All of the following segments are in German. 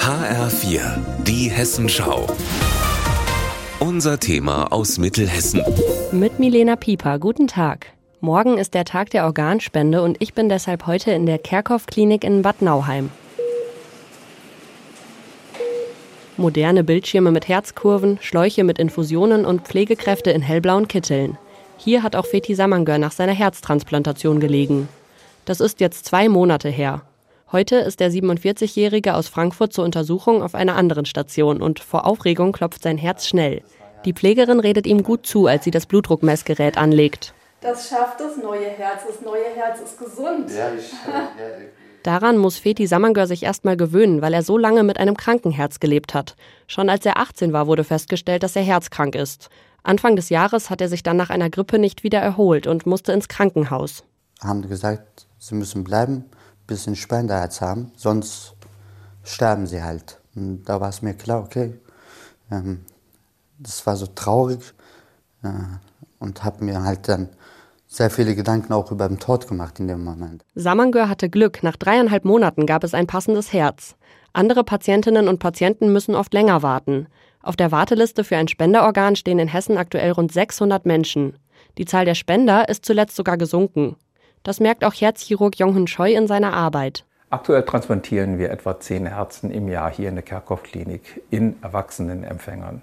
HR4, die Hessenschau. Unser Thema aus Mittelhessen. Mit Milena Pieper, guten Tag. Morgen ist der Tag der Organspende und ich bin deshalb heute in der Kerkhoff-Klinik in Bad Nauheim. Moderne Bildschirme mit Herzkurven, Schläuche mit Infusionen und Pflegekräfte in hellblauen Kitteln. Hier hat auch Feti Samangör nach seiner Herztransplantation gelegen. Das ist jetzt zwei Monate her. Heute ist der 47-Jährige aus Frankfurt zur Untersuchung auf einer anderen Station und vor Aufregung klopft sein Herz schnell. Die Pflegerin redet ihm gut zu, als sie das Blutdruckmessgerät anlegt. Das schafft das neue Herz. Das neue Herz ist gesund. Ja, ich, ja, Daran muss Feti Samangör sich erstmal gewöhnen, weil er so lange mit einem kranken Herz gelebt hat. Schon als er 18 war, wurde festgestellt, dass er herzkrank ist. Anfang des Jahres hat er sich dann nach einer Grippe nicht wieder erholt und musste ins Krankenhaus. Haben gesagt, sie müssen bleiben bisschen Spenderherz haben, sonst sterben sie halt. Und da war es mir klar, okay, ähm, das war so traurig äh, und habe mir halt dann sehr viele Gedanken auch über den Tod gemacht in dem Moment. Samangör hatte Glück. Nach dreieinhalb Monaten gab es ein passendes Herz. Andere Patientinnen und Patienten müssen oft länger warten. Auf der Warteliste für ein Spenderorgan stehen in Hessen aktuell rund 600 Menschen. Die Zahl der Spender ist zuletzt sogar gesunken. Das merkt auch Herzchirurg Jong-Hun Choi in seiner Arbeit. Aktuell transplantieren wir etwa zehn Herzen im Jahr hier in der Kerkhoff-Klinik in erwachsenen Empfängern.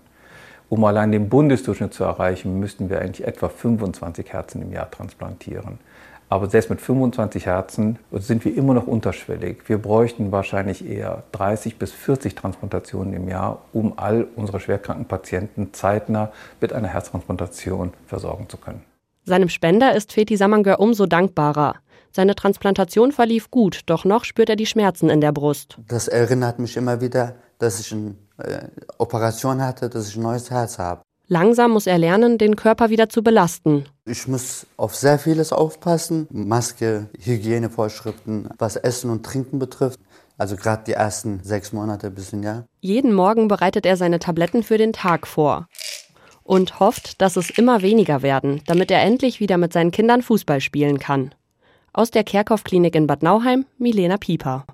Um allein den Bundesdurchschnitt zu erreichen, müssten wir eigentlich etwa 25 Herzen im Jahr transplantieren. Aber selbst mit 25 Herzen sind wir immer noch unterschwellig. Wir bräuchten wahrscheinlich eher 30 bis 40 Transplantationen im Jahr, um all unsere schwerkranken Patienten zeitnah mit einer Herztransplantation versorgen zu können. Seinem Spender ist Feti Samangör umso dankbarer. Seine Transplantation verlief gut, doch noch spürt er die Schmerzen in der Brust. Das erinnert mich immer wieder, dass ich eine äh, Operation hatte, dass ich ein neues Herz habe. Langsam muss er lernen, den Körper wieder zu belasten. Ich muss auf sehr vieles aufpassen. Maske, Hygienevorschriften, was Essen und Trinken betrifft. Also gerade die ersten sechs Monate bis ein Jahr. Jeden Morgen bereitet er seine Tabletten für den Tag vor und hofft, dass es immer weniger werden, damit er endlich wieder mit seinen Kindern Fußball spielen kann. Aus der Kerkhoff-Klinik in Bad Nauheim, Milena Pieper.